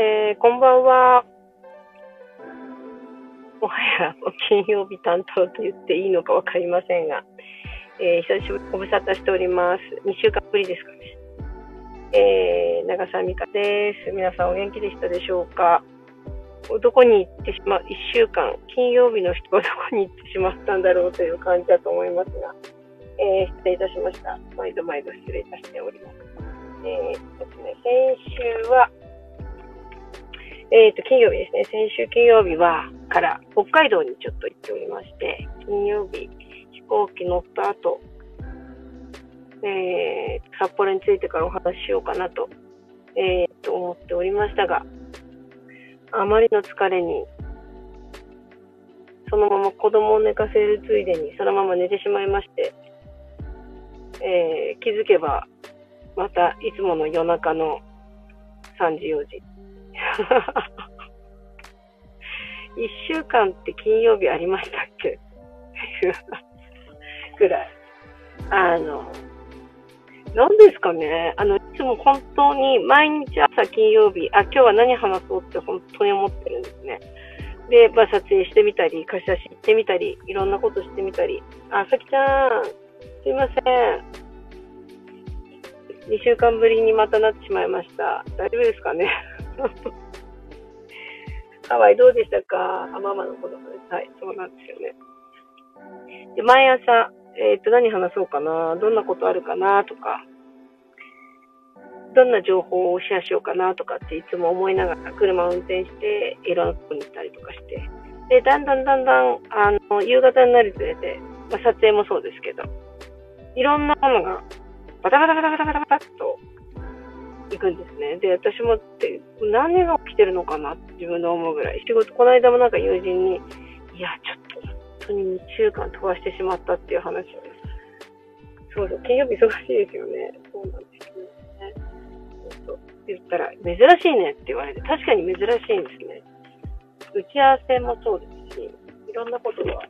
えー、こんばんは。もはや金曜日担当と言っていいのかわかりませんが、えー、久しぶりにご無沙汰しております。2週間ぶりですかね。えー、長澤美香です。皆さんお元気でしたでしょうか？どこに行ってしまう、1週間、金曜日の人はどこに行ってしまったんだろうという感じだと思いますが、えー、失礼いたしました。毎度毎度失礼いたしております。えー、ですね、先週は、えっ、ー、と、金曜日ですね。先週金曜日は、から北海道にちょっと行っておりまして、金曜日飛行機乗った後、えー、札幌についてからお話ししようかなと、えー、と思っておりましたが、あまりの疲れに、そのまま子供を寝かせるついでに、そのまま寝てしまいまして、えー、気づけば、またいつもの夜中の3時、4時。一週間って金曜日ありましたっけ？ぐらい。あの、何ですかね？あの、いつも本当に毎日朝金曜日、あ、今日は何話そうって本当に思ってるんですね。で、まあ、撮影してみたり、貸し出し行ってみたり、いろんなことしてみたり。あ、さきちゃん、すいません。2週間ぶりにまたなってしまいました。大丈夫ですかね？ハワイどうでしたか？あ、ママの子供です。はい、そうなんですよね。で、毎朝、えっ、ー、と、何話そうかな？どんなことあるかな？とか、どんな情報をシェアしようかな？とかっていつも思いながら車を運転して、いろんなとこに行ったりとかして、で、だんだんだんだん、あの、夕方になるにつれて、まあ、撮影もそうですけど、いろんなものがバタバタバタバタバタバタっと行くんですね。で、私もって何が起きてるのかなって自分で思うぐらい。仕事、この間もなんか友人に、いや、ちょっと本当に2週間飛ばしてしまったっていう話をそうそう、金曜日忙しいですよね。そうなんですよね。そうそう言ったら、珍しいねって言われて、確かに珍しいんですね。打ち合わせもそうですし、いろんなことは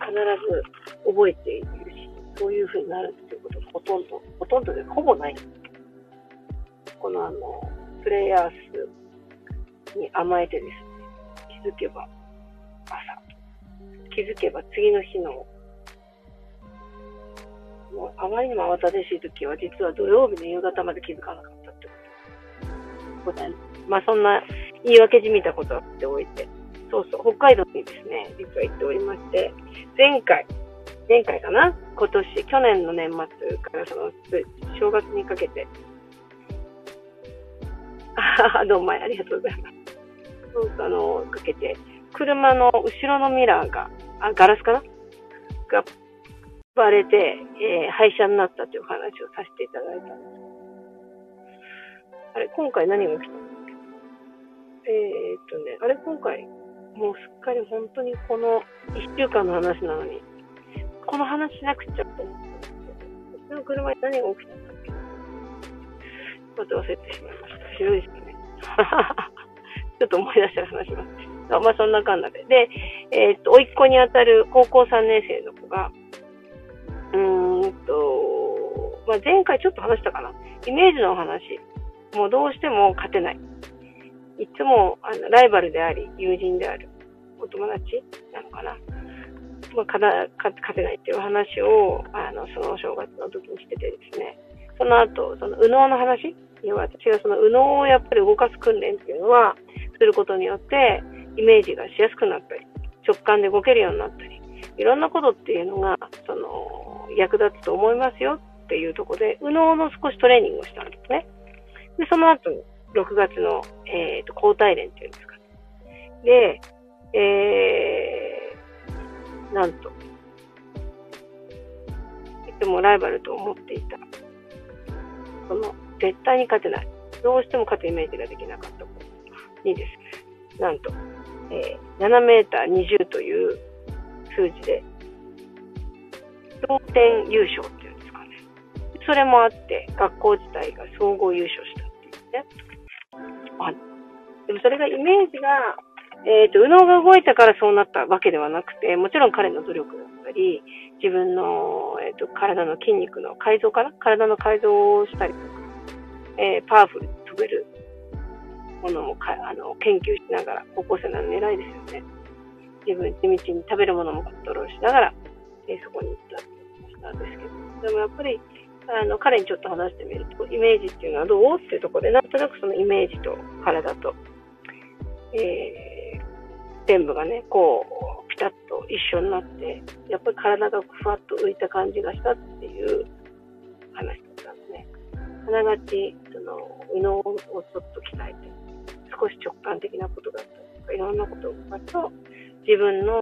必ず覚えているし、そういうふうになるっていうことほとんど、ほとんどでほぼない。このあの、プレイヤースに甘えてですね、気づけば朝、気づけば次の日の、もうあまりにも慌ただしい時は実は土曜日の夕方まで気づかなかったってこと。まあそんな言い訳じみたことはっておいて、そうそう、北海道にですね、実は行っておりまして、前回、前回かな？今年、去年の年末からその正月にかけて、あどうもありがとうございます。そうあの、かけて、車の後ろのミラーが、あ、ガラスかな？が割れて、えー、廃車になったという話をさせていただいた。んです。あれ、今回何が起きた？んですかえー、っとね、あれ、今回、もうすっかり本当にこの1週間の話なのに、この話しなくちゃって思ったんですけど、うちの車に何が起きたんだっけまた忘れてしまいました。白いですね。ちょっと思い出したら話します。まあそんな感じで。で、えー、っと、甥っ子にあたる高校3年生の子が、うーんと、まあ前回ちょっと話したかな。イメージの話。もうどうしても勝てない。いつもあのライバルであり、友人であるお友達なのかな。まあ、勝てないっていう話を、あの、その正月の時にしててですね、その後、その右脳の話要は私がその右脳をやっぱり動かす訓練っていうのは、することによって、イメージがしやすくなったり、直感で動けるようになったり、いろんなことっていうのが、その、役立つと思いますよっていうところで、右脳の少しトレーニングをしたんですね。で、その後に、6月の、えっ、ー、と、交代連っていうんですかね。で、えー、なんと、いつもライバルと思っていた、その、絶対に勝てない。どうしても勝つイメージができなかった子にですね、なんと、えー、7メーター20という数字で、同点優勝っていうんですかね。それもあって、学校自体が総合優勝したっていうね。あでもそれがイメージが、えっ、ー、と、右脳が動いたからそうなったわけではなくて、もちろん彼の努力だったり、自分の、えーと、体の筋肉の改造かな体の改造をしたりとか、えー、パワフルに飛べるものもかあの研究しながら、高校生なのに偉いですよね。自分地道に食べるものもコントロールしながら、えそこに行ったんですけど、でもやっぱり、あの彼にちょっと話してみると、イメージっていうのはどうっていうところで、なんとなくそのイメージと体と、えー、全部がね、こう、ピタッと一緒になって、やっぱり体がふわっと浮いた感じがしたっていう話だったんですね。あながち、その、右脳をちょっと鍛えて、少し直感的なことだったりとか、いろんなことを思うと、自分の、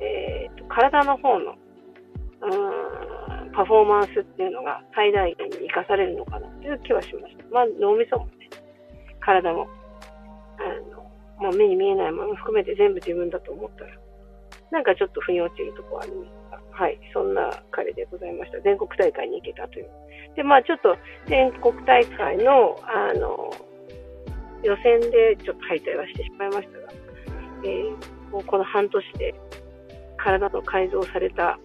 えーと、体の方のうんパフォーマンスっていうのが最大限に生かされるのかなという気はしました。まあ、脳みそもね、体も、まあ、目に見えないものも含めて全部自分だと思ったら、なんかちょっと腑に落ちるところありました。はい、そんな彼でございました。全国大会に行けたという。で、まあちょっと全国大会の、あの、予選でちょっと敗退はしてしまいましたが、えー、もうこの半年で体の改造された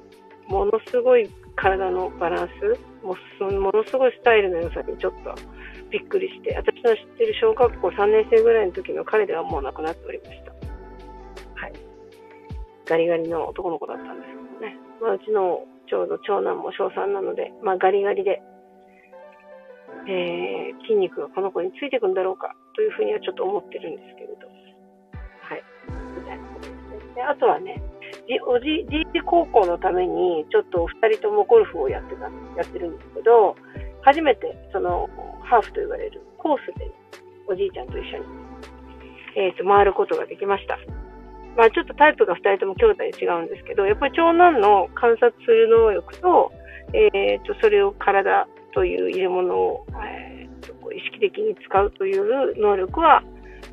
ものすごい体のバランスもものすごいスタイルの良さにちょっとびっくりして私の知ってる小学校3年生ぐらいの時の彼ではもう亡くなっておりました。はい。ガリガリの男の子だったんですけどね、まあ、うちのちょうど長男も小3なので、まあ、ガリガリで、えー、筋肉がこの子についてくんだろうかというふうにはちょっと思ってるんですけれど。はい。みたいなことですねであとはねおじ、じいじ高校のために、ちょっとお二人ともゴルフをやってた、やってるんですけど、初めて、その、ハーフと言われるコースで、おじいちゃんと一緒に、え、ー、と、回ることができました。まあ、ちょっとタイプが二人とも兄弟違うんですけど、やっぱり長男の観察する能力と、えっ、ー、と、それを体という入れ物を、えーと、意識的に使うという能力は、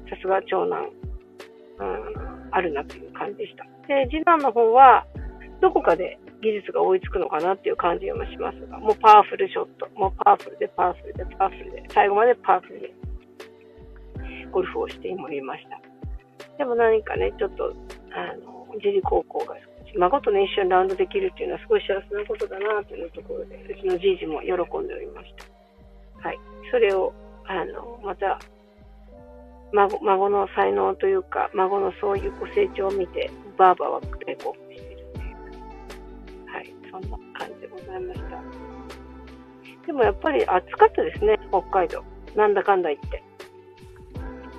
さすが長男、うん、あるなという感じでした。で、次男の方は、どこかで技術が追いつくのかなっていう感じもしますが、もうパワフルショット、もうパワフルでパワフルでパワフルで、最後までパワフルでゴルフをしておりました。でも何かね、ちょっと、あの、自治高校が孫とね、一緒にラウンドできるっていうのはすごい幸せなことだなというところで、うちのじいじも喜んでおりました。はい。それを、あの、また、孫孫の才能というか、孫のそういうご成長を見て、バーバーは成功しているという、そんな感じでございました。でもやっぱり暑かったですね、北海道。なんだかんだ言って。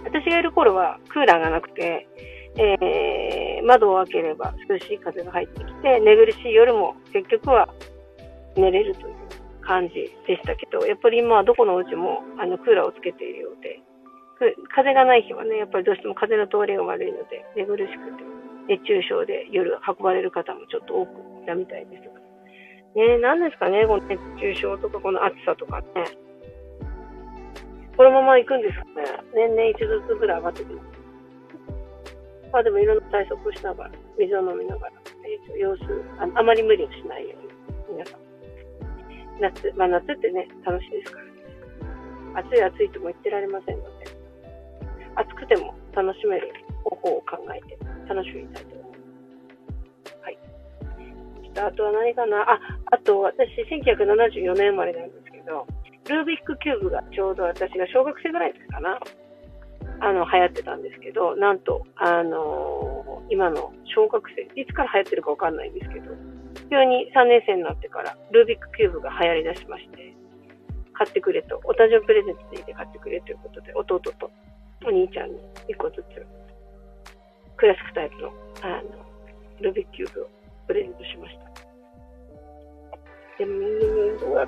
私がいる頃はクーラーがなくて、えー、窓を開ければ涼しい風が入ってきて、寝苦しい夜も結局は寝れるという感じでしたけど、やっぱり今はどこのお家もあのクーラーをつけているようで、風がない日はね、やっぱりどうしても風の通りが悪いので、寝苦しくて、熱中症で夜運ばれる方もちょっと多くいたみたいですが。ね何ですかね、この熱中症とか、この暑さとかね。このまま行くんですかね。年々一ずつぐらい上がってきます。まあでもいろんな対策をしながら、水を飲みながら、えー、様子あ、あまり無理をしないように、皆さん。夏、まあ夏ってね、楽しいですからね。暑い暑いとも言ってられませんので。暑くても楽しめる方法を考えて楽しみたいと思います。はい。ちょっとあとは何かな？あ、あと私1974年生まれなんですけど、ルービックキューブがちょうど私が小学生ぐらいですかな。あの、流行ってたんですけど、なんと、あのー、今の小学生、いつから流行ってるかわかんないんですけど、急に3年生になってから、ルービックキューブが流行り出しまして、買ってくれと、お誕生日プレゼントでいて買ってくれということで、弟とお兄ちゃんに1個ずつ、クラシックタイプの、あの、ルービックキューブを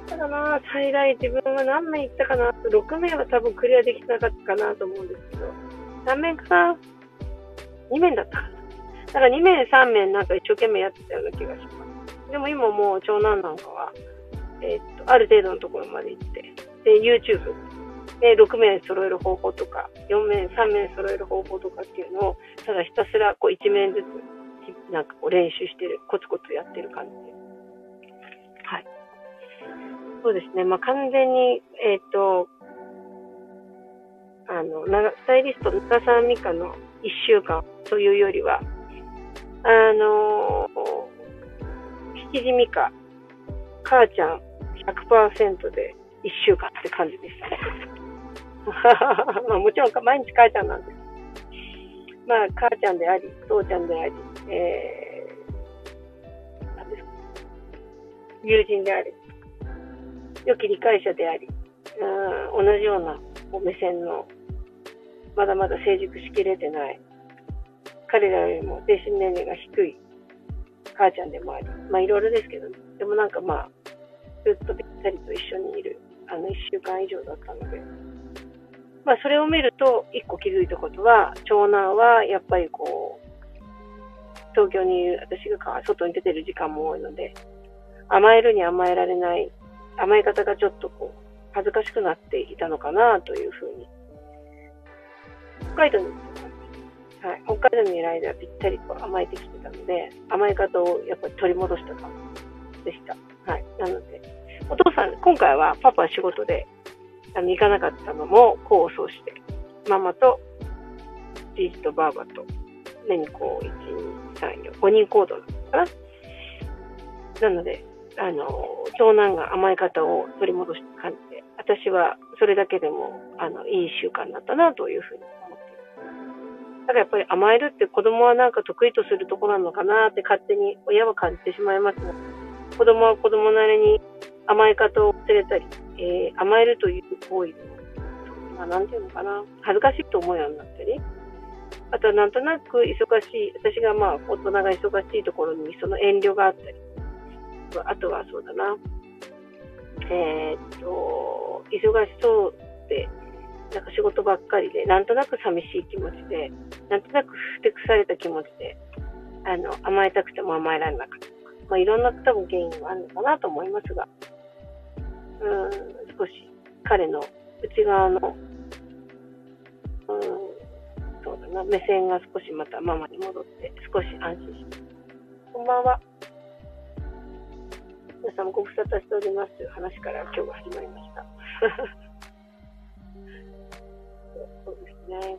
ったかな最大自分は何面いったかな ?6 面は多分クリアできなかったかなと思うんですけど、何面かな ?2 面だったかなだから2面、3面なんか一生懸命やってたような気がします。でも今もう長男なんかは、えー、っと、ある程度のところまで行って、で、YouTube で、6面揃える方法とか、4面、3面揃える方法とかっていうのを、ただひたすらこう1面ずつ、なんかこう練習してる、コツコツやってる感じで。はい。そうですね。まあ、完全に、えっ、ー、と、あの、スタイリスト、中澤美香の1週間というよりは、あのー、七地美香、母ちゃん100%で1週間って感じでしたね。ま あもちろん毎日母ちゃんなんです。まあ母ちゃんであり、父ちゃんであり、えー、何ですか、友人であり、良き理解者であり、うん同じような目線の、まだまだ成熟しきれてない、彼らよりも精神年齢が低い母ちゃんでもあり、まあいろいろですけど、ね、でもなんかまあ、ずっとぴったりと一緒にいる、あの1週間以上だったので、まあそれを見ると、一個気づいたことは、長男はやっぱりこう、東京にいる私が外に出てる時間も多いので、甘えるに甘えられない、甘え方がちょっとこう、恥ずかしくなっていたのかなというふうに。北海道にはい、北海道にいる間はぴったりと甘えてきてたので、甘え方をやっぱり取り戻した感じでした。はい。なので、お父さん、今回はパパ仕事であの行かなかったのも功を奏して、ママとじいじとばあばと、年にこう、1、2、3、4、5人行動だったかな。なので、あの、長男が甘え方を取り戻した感じで、私はそれだけでも、あの、いい習慣だったなというふうにただからやっぱり甘えるって子供はなんか得意とするところなのかなって勝手に親は感じてしまいますが、子供は子供なりに甘え方を忘れたり、えー、甘えるという行為まあ、なんていうのかな、恥ずかしいと思うようになったり、あとはなんとなく忙しい、私がまあ大人が忙しいところにその遠慮があったり、あとはそうだな、えー、っと、忙しそうで、なんか仕事ばっかりで、なんとなく寂しい気持ちで、なんとなくふてくされた気持ちで、あの、甘えたくても甘えられなかったとか、まあ、いろんな多分原因があるのかなと思いますが、うん、少し彼の内側の、うん、そうだな、目線が少しまたママに戻って、少し安心します。こんばんは。皆さんもご無沙汰しておりますという話から今日は始まりました。そうですね。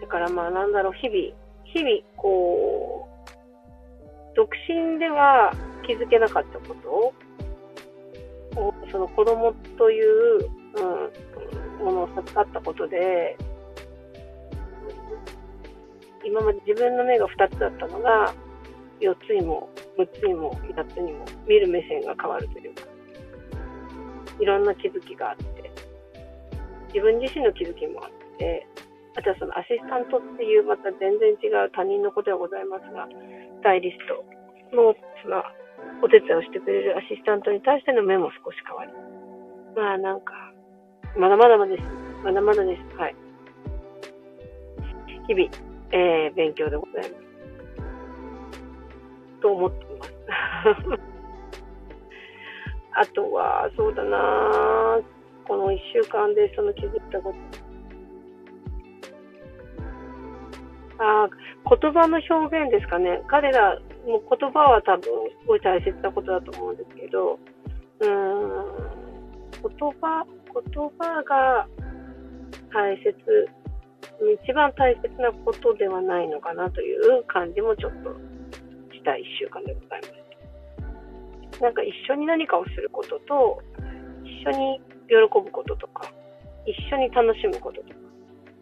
だからまあなんだろう、日々、日々こう、独身では気づけなかったことを、その子供という、うん、ものを授かったことで、今まで自分の目が2つだったのが、4つにも6つにも8つにも見る目線が変わるというか、いろんな気づきがあって、自分自身の気づきもあって、あとはそのアシスタントっていうまた全然違う他人のことではございますが、スタイリストの、まあ、お手伝いをしてくれるアシスタントに対しての目も少し変わり。まあなんか、まだまだです。まだまだです。はい。日々、えー、勉強でございます。と思ってます。あとは、そうだなこの1週間でその気づいたこと。あ言葉の表現ですかね。彼ら、もう言葉は多分すごい大切なことだと思うんですけど、うーん、言葉、言葉が大切、一番大切なことではないのかなという感じもちょっとした1週間でございます。なんか一緒に何かをすることと、一緒に喜ぶこととか、一緒に楽しむこととか、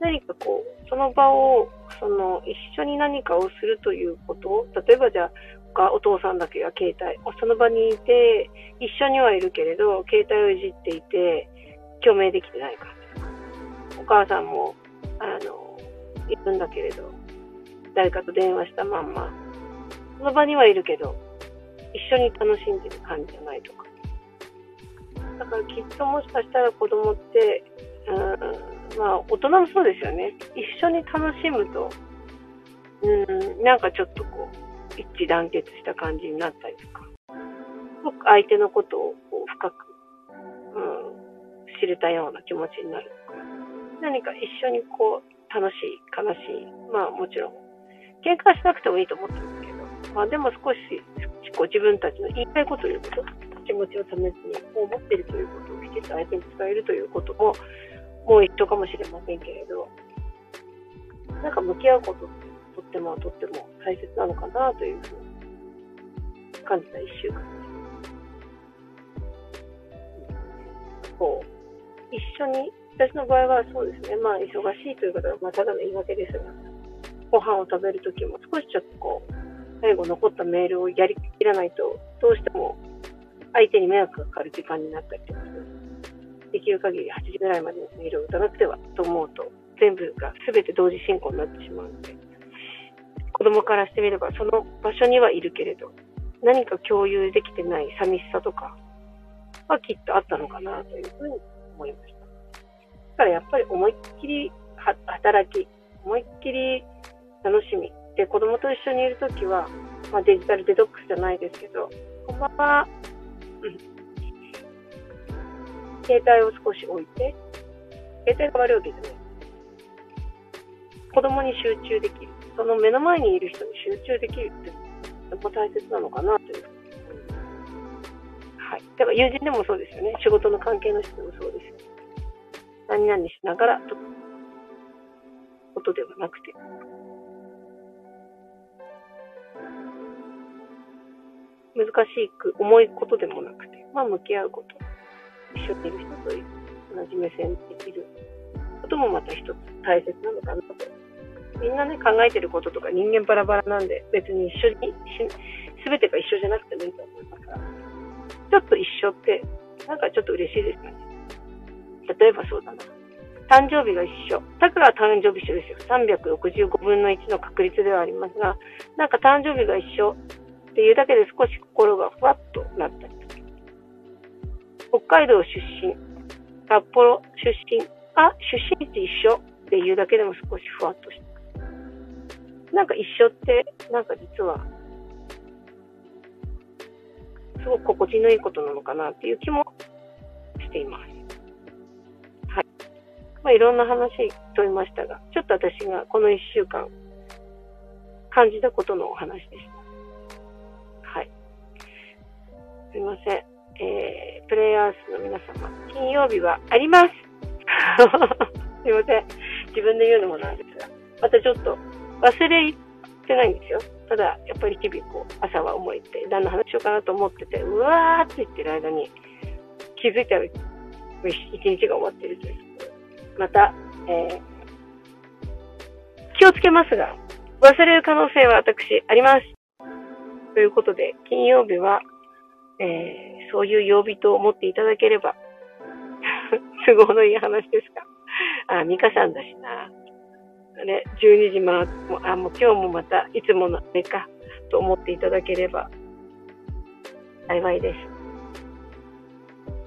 何かこう、その場を、その、一緒に何かをするということ例えばじゃあ、お父さんだけが携帯、その場にいて、一緒にはいるけれど、携帯をいじっていて、共鳴できてない感じとか、お母さんも、あの、いるんだけれど、誰かと電話したまんま、その場にはいるけど、一緒に楽しんでる感じじゃないとか、だからきっともしかしたら子供って、うん、まあ大人もそうですよね。一緒に楽しむと、うん、なんかちょっとこう、一致団結した感じになったりとか、すごく相手のことをこう深く、うん、知れたような気持ちになる。とか、何か一緒にこう、楽しい、悲しい、まあもちろん、喧嘩しなくてもいいと思ってる。んです、まあでも少し、こう自分たちの言いたいことを言うこと、気持ちを試すに、こう思っているということをきちんと相手に伝えるということも、もう一緒かもしれませんけれど、なんか向き合うことってとってもとっても大切なのかなというふうに感じた一週間です。こう、一緒に、私の場合はそうですね、まあ、忙しいということは、まあ、ただの言い訳ですが、ご飯を食べるときも少しちょっとこう、最後残ったメールをやりきらないと、どうしても相手に迷惑がかかる時間になったりとか。できる限り8時ぐらいまでのメールを打たなくてはと思うと、全部が全て同時進行になってしまうので、子供からしてみればその場所にはいるけれど、何か共有できてない寂しさとかはきっとあったのかなというふうに思いました。だからやっぱり思いっきり働き、思いっきり楽しみ。で、子供と一緒にいるときは、まあ、デジタルデトックスじゃないですけど、こんばんは。携帯を少し置いて、携帯が悪いわけじゃない。子供に集中できる。その目の前にいる人に集中できるってとても大切なのかなというはい。だから友人でもそうですよね。仕事の関係の人でもそうですよ。何々しながらと、ことではなくて。難しく重いことでもなくて、まあ向き合うこと。一緒にいる人と同じ目線できることもまた一つ大切なのかなとみんなね、考えてることとか人間バラバラなんで、別に一緒に、すべてが一緒じゃなくてもいいと思いますから、ちょっと一緒って、なんかちょっと嬉しいですよね。例えばそうだな。誕生日が一緒。だから誕生日一緒ですよ。365分の1の確率ではありますが、なんか誕生日が一緒っていうだけで少し心がふわっとなったりとか。北海道出身、札幌出身、あ、出身地一緒っていうだけでも少しふわっとして。なんか一緒って、なんか実は、すごく心地のいいことなのかなっていう気もしています。はい。まあ、いろんな話問いましたが、ちょっと私がこの一週間感じたことのお話でした。すいません。えー、プレイヤースの皆様、金曜日はあります すいません。自分で言うのもなんですが、またちょっと忘れてないんですよ。ただ、やっぱり日々こう、朝は思いって、何の話しようかなと思ってて、うわーって言ってる間に、気づいたら、一日が終わってるという。また、えー、気をつけますが、忘れる可能性は私、あります。ということで、金曜日は、えー、そういう曜日と思っていただければ、都合のいい話ですか。あ、ミカさんだしな。ね、12時回ってあ、もう今日もまたいつものあれかと思っていただければ幸いです。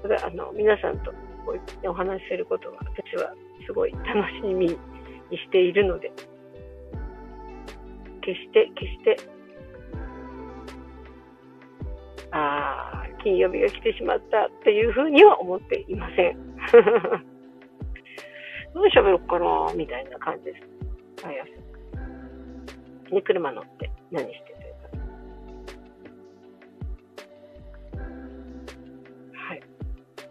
ただ、あの、皆さんとこうお話しすることは私はすごい楽しみにしているので、決して、決して、ああ、金曜日が来てしまったっていうふうには思っていません。どう喋ろうかなみたいな感じです。はい、で、車乗って何してというか。はい。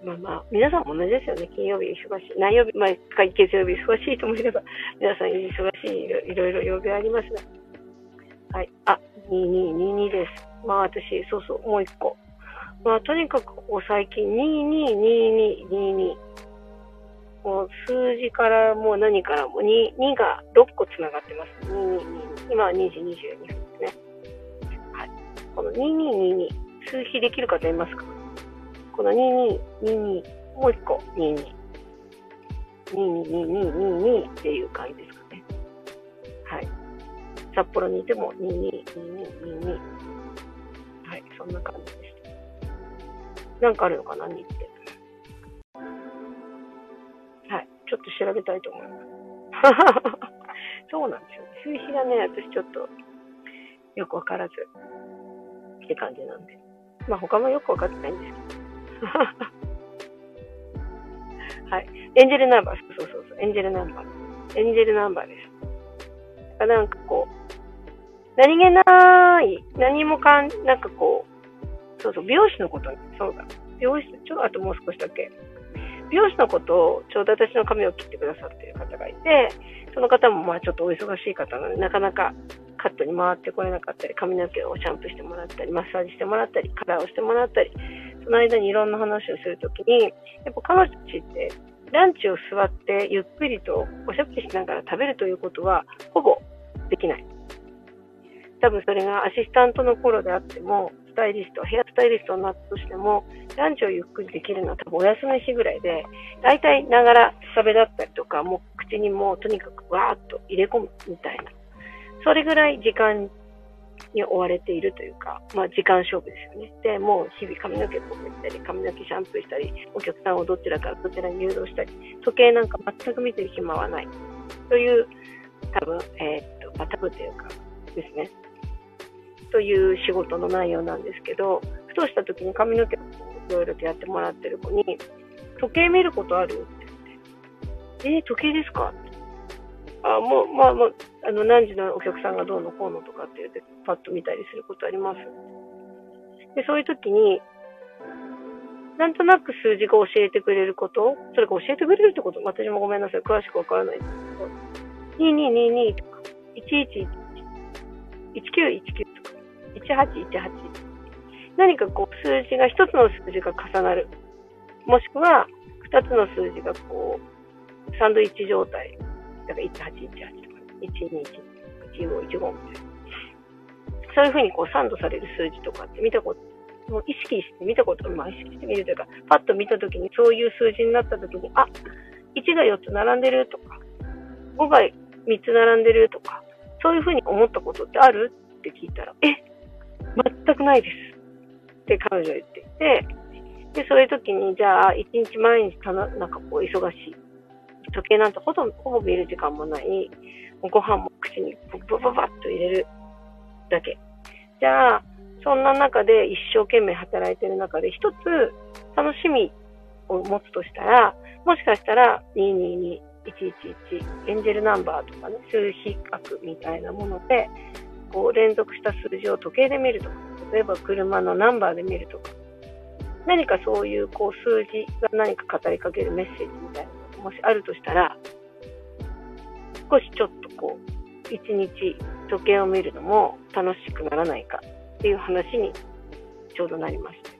まあまあ、皆さんも同じですよね。金曜日忙しい。何曜日、まあ、回月曜日忙しいと思えば、皆さん忙しい、いろいろ曜日ありますが。はい。あ、2222です。まあ私、そうそう、もう一個。まあとにかくここ最近、222222。もう数字からもう何からも 2, 2が6個つながってます。2222今は2時22分ですね。はい。この2222、数比できる方いますか？この2222、もう1個22。222222っていう感じですかね。はい。札幌にいても222222。そんな感じでした。なんかあるのかな、2って。ちょっと調べたいと思います。そうなんですよ。数比がね、私ちょっとよくわからずって感じなんで。まあ他もよくわかってないんですけど。はい。エンジェルナンバー、そうそうそう、エンジェルナンバー。エンジェルナンバーです。なんかこう、何気ない、何もかん、なんかこう、そうそう、美容師のことそうだ。美容師、ちょあともう少しだけ美容師のことをちょうど私の髪を切ってくださっている方がいて、その方もまあちょっとお忙しい方なので、なかなかカットに回ってこれなかったり、髪の毛をシャンプーしてもらったり、マッサージしてもらったり、カラーをしてもらったり、その間にいろんな話をするときに、やっぱ彼女たちってランチを座ってゆっくりとおしゃべりしながら食べるということはほぼできない。多分それがアシスタントの頃であっても、スタイリスト、ヘアスタイリストになったとしても、ランチをゆっくりできるのは多分お休み日ぐらいで、大体ながら喋だったりとか、もう口にもうとにかくわーっと入れ込むみたいな。それぐらい時間に追われているというか、まあ、時間勝負ですよね。で、もう日々髪の毛こめったり、髪の毛シャンプーしたり、お客さんをどちらからどちらに誘導したり、時計なんか全く見てる暇はない。という、多分、えー、っと、まあ、多分というか、ですね。という仕事の内容なんですけど、ふとした時に髪の毛をいろいろとやってもらってる子に、時計見ることあるって言って、えー、時計ですか？あもう、まあまあ、あの、何時のお客さんがどうのこうのとかって言って、パッと見たりすることあります。で、そういう時に、なんとなく数字が教えてくれること、それが教えてくれるってこと、私もごめんなさい、詳しくわからないんですけど、2222とか、1111、1919とか、1818。何かこう、数字が、一つの数字が重なる。もしくは、二つの数字がこう、サンドイッチ状態。だから1818とか、121、1515みたいな。そういうふうにこうサンドされる数字とかって見たこと、もう意識して見たこと、まあ意識してみるというか、パッと見たときにそういう数字になったときに、あ、1が4つ並んでるとか、5が3つ並んでるとか、そういうふうに思ったことってある？って聞いたら、え、全くないですって彼女は言っていて、で、そういう時に、じゃあ、一日毎日たな、なんかこう、忙しい。時計なんてほとんどほぼ見る時間もない。ご飯も口にブババッと入れるだけ。じゃあ、そんな中で一生懸命働いてる中で一つ楽しみを持つとしたら、もしかしたら222、111、エンジェルナンバーとかね、数比較みたいなもので、こう連続した数字を時計で見るとか、例えば車のナンバーで見るとか、何かそういうこう数字が何か語りかけるメッセージみたいなのがもしあるとしたら、少しちょっとこう、一日時計を見るのも楽しくならないかっていう話にちょうどなりました。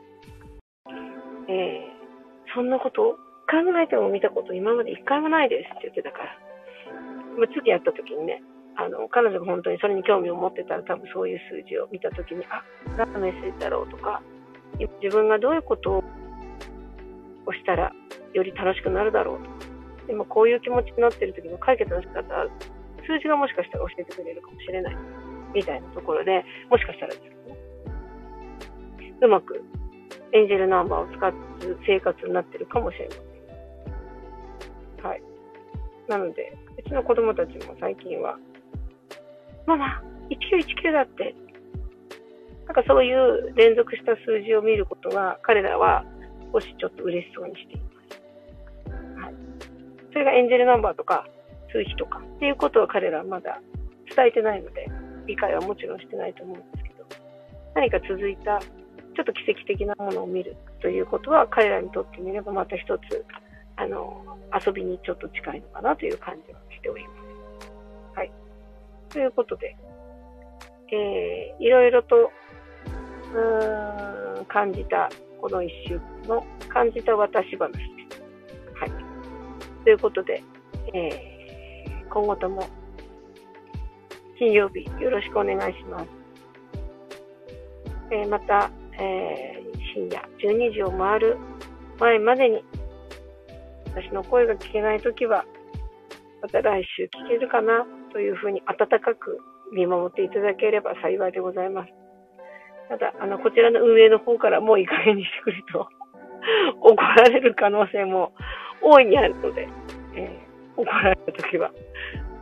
えー、そんなこと考えても見たこと今まで一回もないですって言ってたから、まあ、次やった時にね、あの、彼女が本当にそれに興味を持ってたら多分そういう数字を見た時に、あ、何のメッセージだろうとか今、自分がどういうことをしたらより楽しくなるだろうとか、今こういう気持ちになってる時の解決の仕方、数字がもしかしたら教えてくれるかもしれないみたいなところで、もしかしたらですね、うまくエンジェルナンバーを使っ生活になってるかもしれません。はい。なので、うちの子供たちも最近は、ママ、1919だって。なんかそういう連続した数字を見ることが、彼らは少しちょっと嬉しそうにしています。はい。それがエンジェルナンバーとか、数比とかっていうことは彼らはまだ伝えてないので、理解はもちろんしてないと思うんですけど、何か続いた、ちょっと奇跡的なものを見るということは、彼らにとってみればまた一つ、あの、遊びにちょっと近いのかなという感じはしております。ということで、えー、いろいろと、うーん、感じた、この一週の感じた私話です。はい。ということで、えー、今後とも、金曜日よろしくお願いします。えー、また、えー、深夜12時を回る前までに、私の声が聞けないときは、また来週聞けるかなというふうに温かく見守っていただければ幸いでございます。ただ、あの、こちらの運営の方からもういい加減にしてくれと怒られる可能性も大いにあるので、えー、怒られたときは、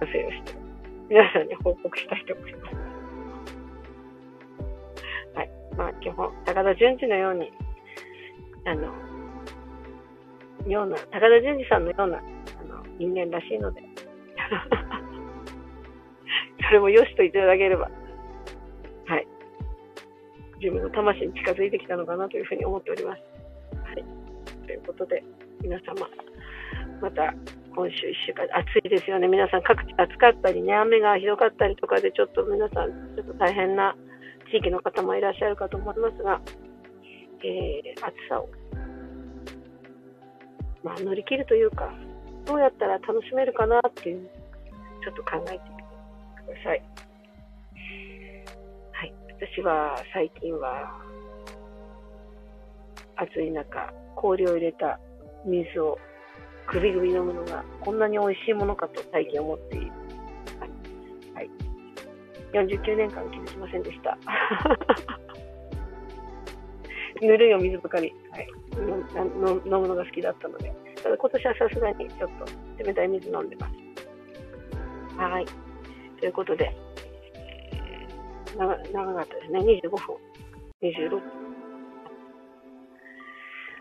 反省をして、皆さんに報告したいと思います。はい。まあ、基本、高田純次のように、あの、ような、高田純次さんのような、あの、人間らしいので、それも良しといただければ、はい。自分の魂に近づいてきたのかなというふうに思っております。はい。ということで、皆様、また今週1週間、暑いですよね。皆さん各地暑かったりね、雨がひどかったりとかで、ちょっと皆さん、ちょっと大変な地域の方もいらっしゃるかと思いますが、えー、暑さをまあ、乗り切るというか、どうやったら楽しめるかなっていう、ちょっと考えてみてください。はい。私は最近は、暑い中、氷を入れた水をぐびぐび飲むのがこんなに美味しいものかと最近思っている。はい。はい、49年間気づきませんでした。ぬるいお水ばかり、はい、飲むのが好きだったので、ただ今年はさすがにちょっと冷たい水飲んでます。はい。ということで、長長かったですね。25分、26分。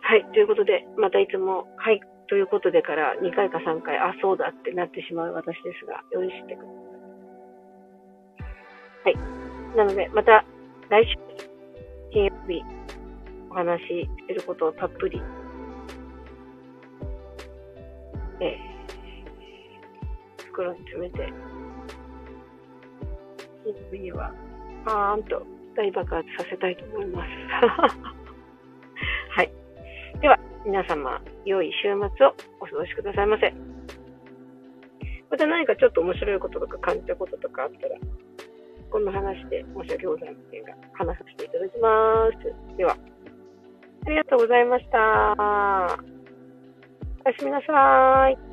はい。ということで、またいつも、はい。ということでから2回か3回、あ、そうだってなってしまう私ですが、よろしってください。はい。なので、また来週、金曜日、お話ししてることをたっぷり、えー、袋に詰めて、金曜日には、パーンと大爆発させたいと思います。はい。では、皆様、良い週末をお過ごしくださいませ。また何かちょっと面白いこととか感じたこととかあったら、こんな話で申し訳ございませんが、話させていただきます。では、ありがとうございました。おやすみなさい。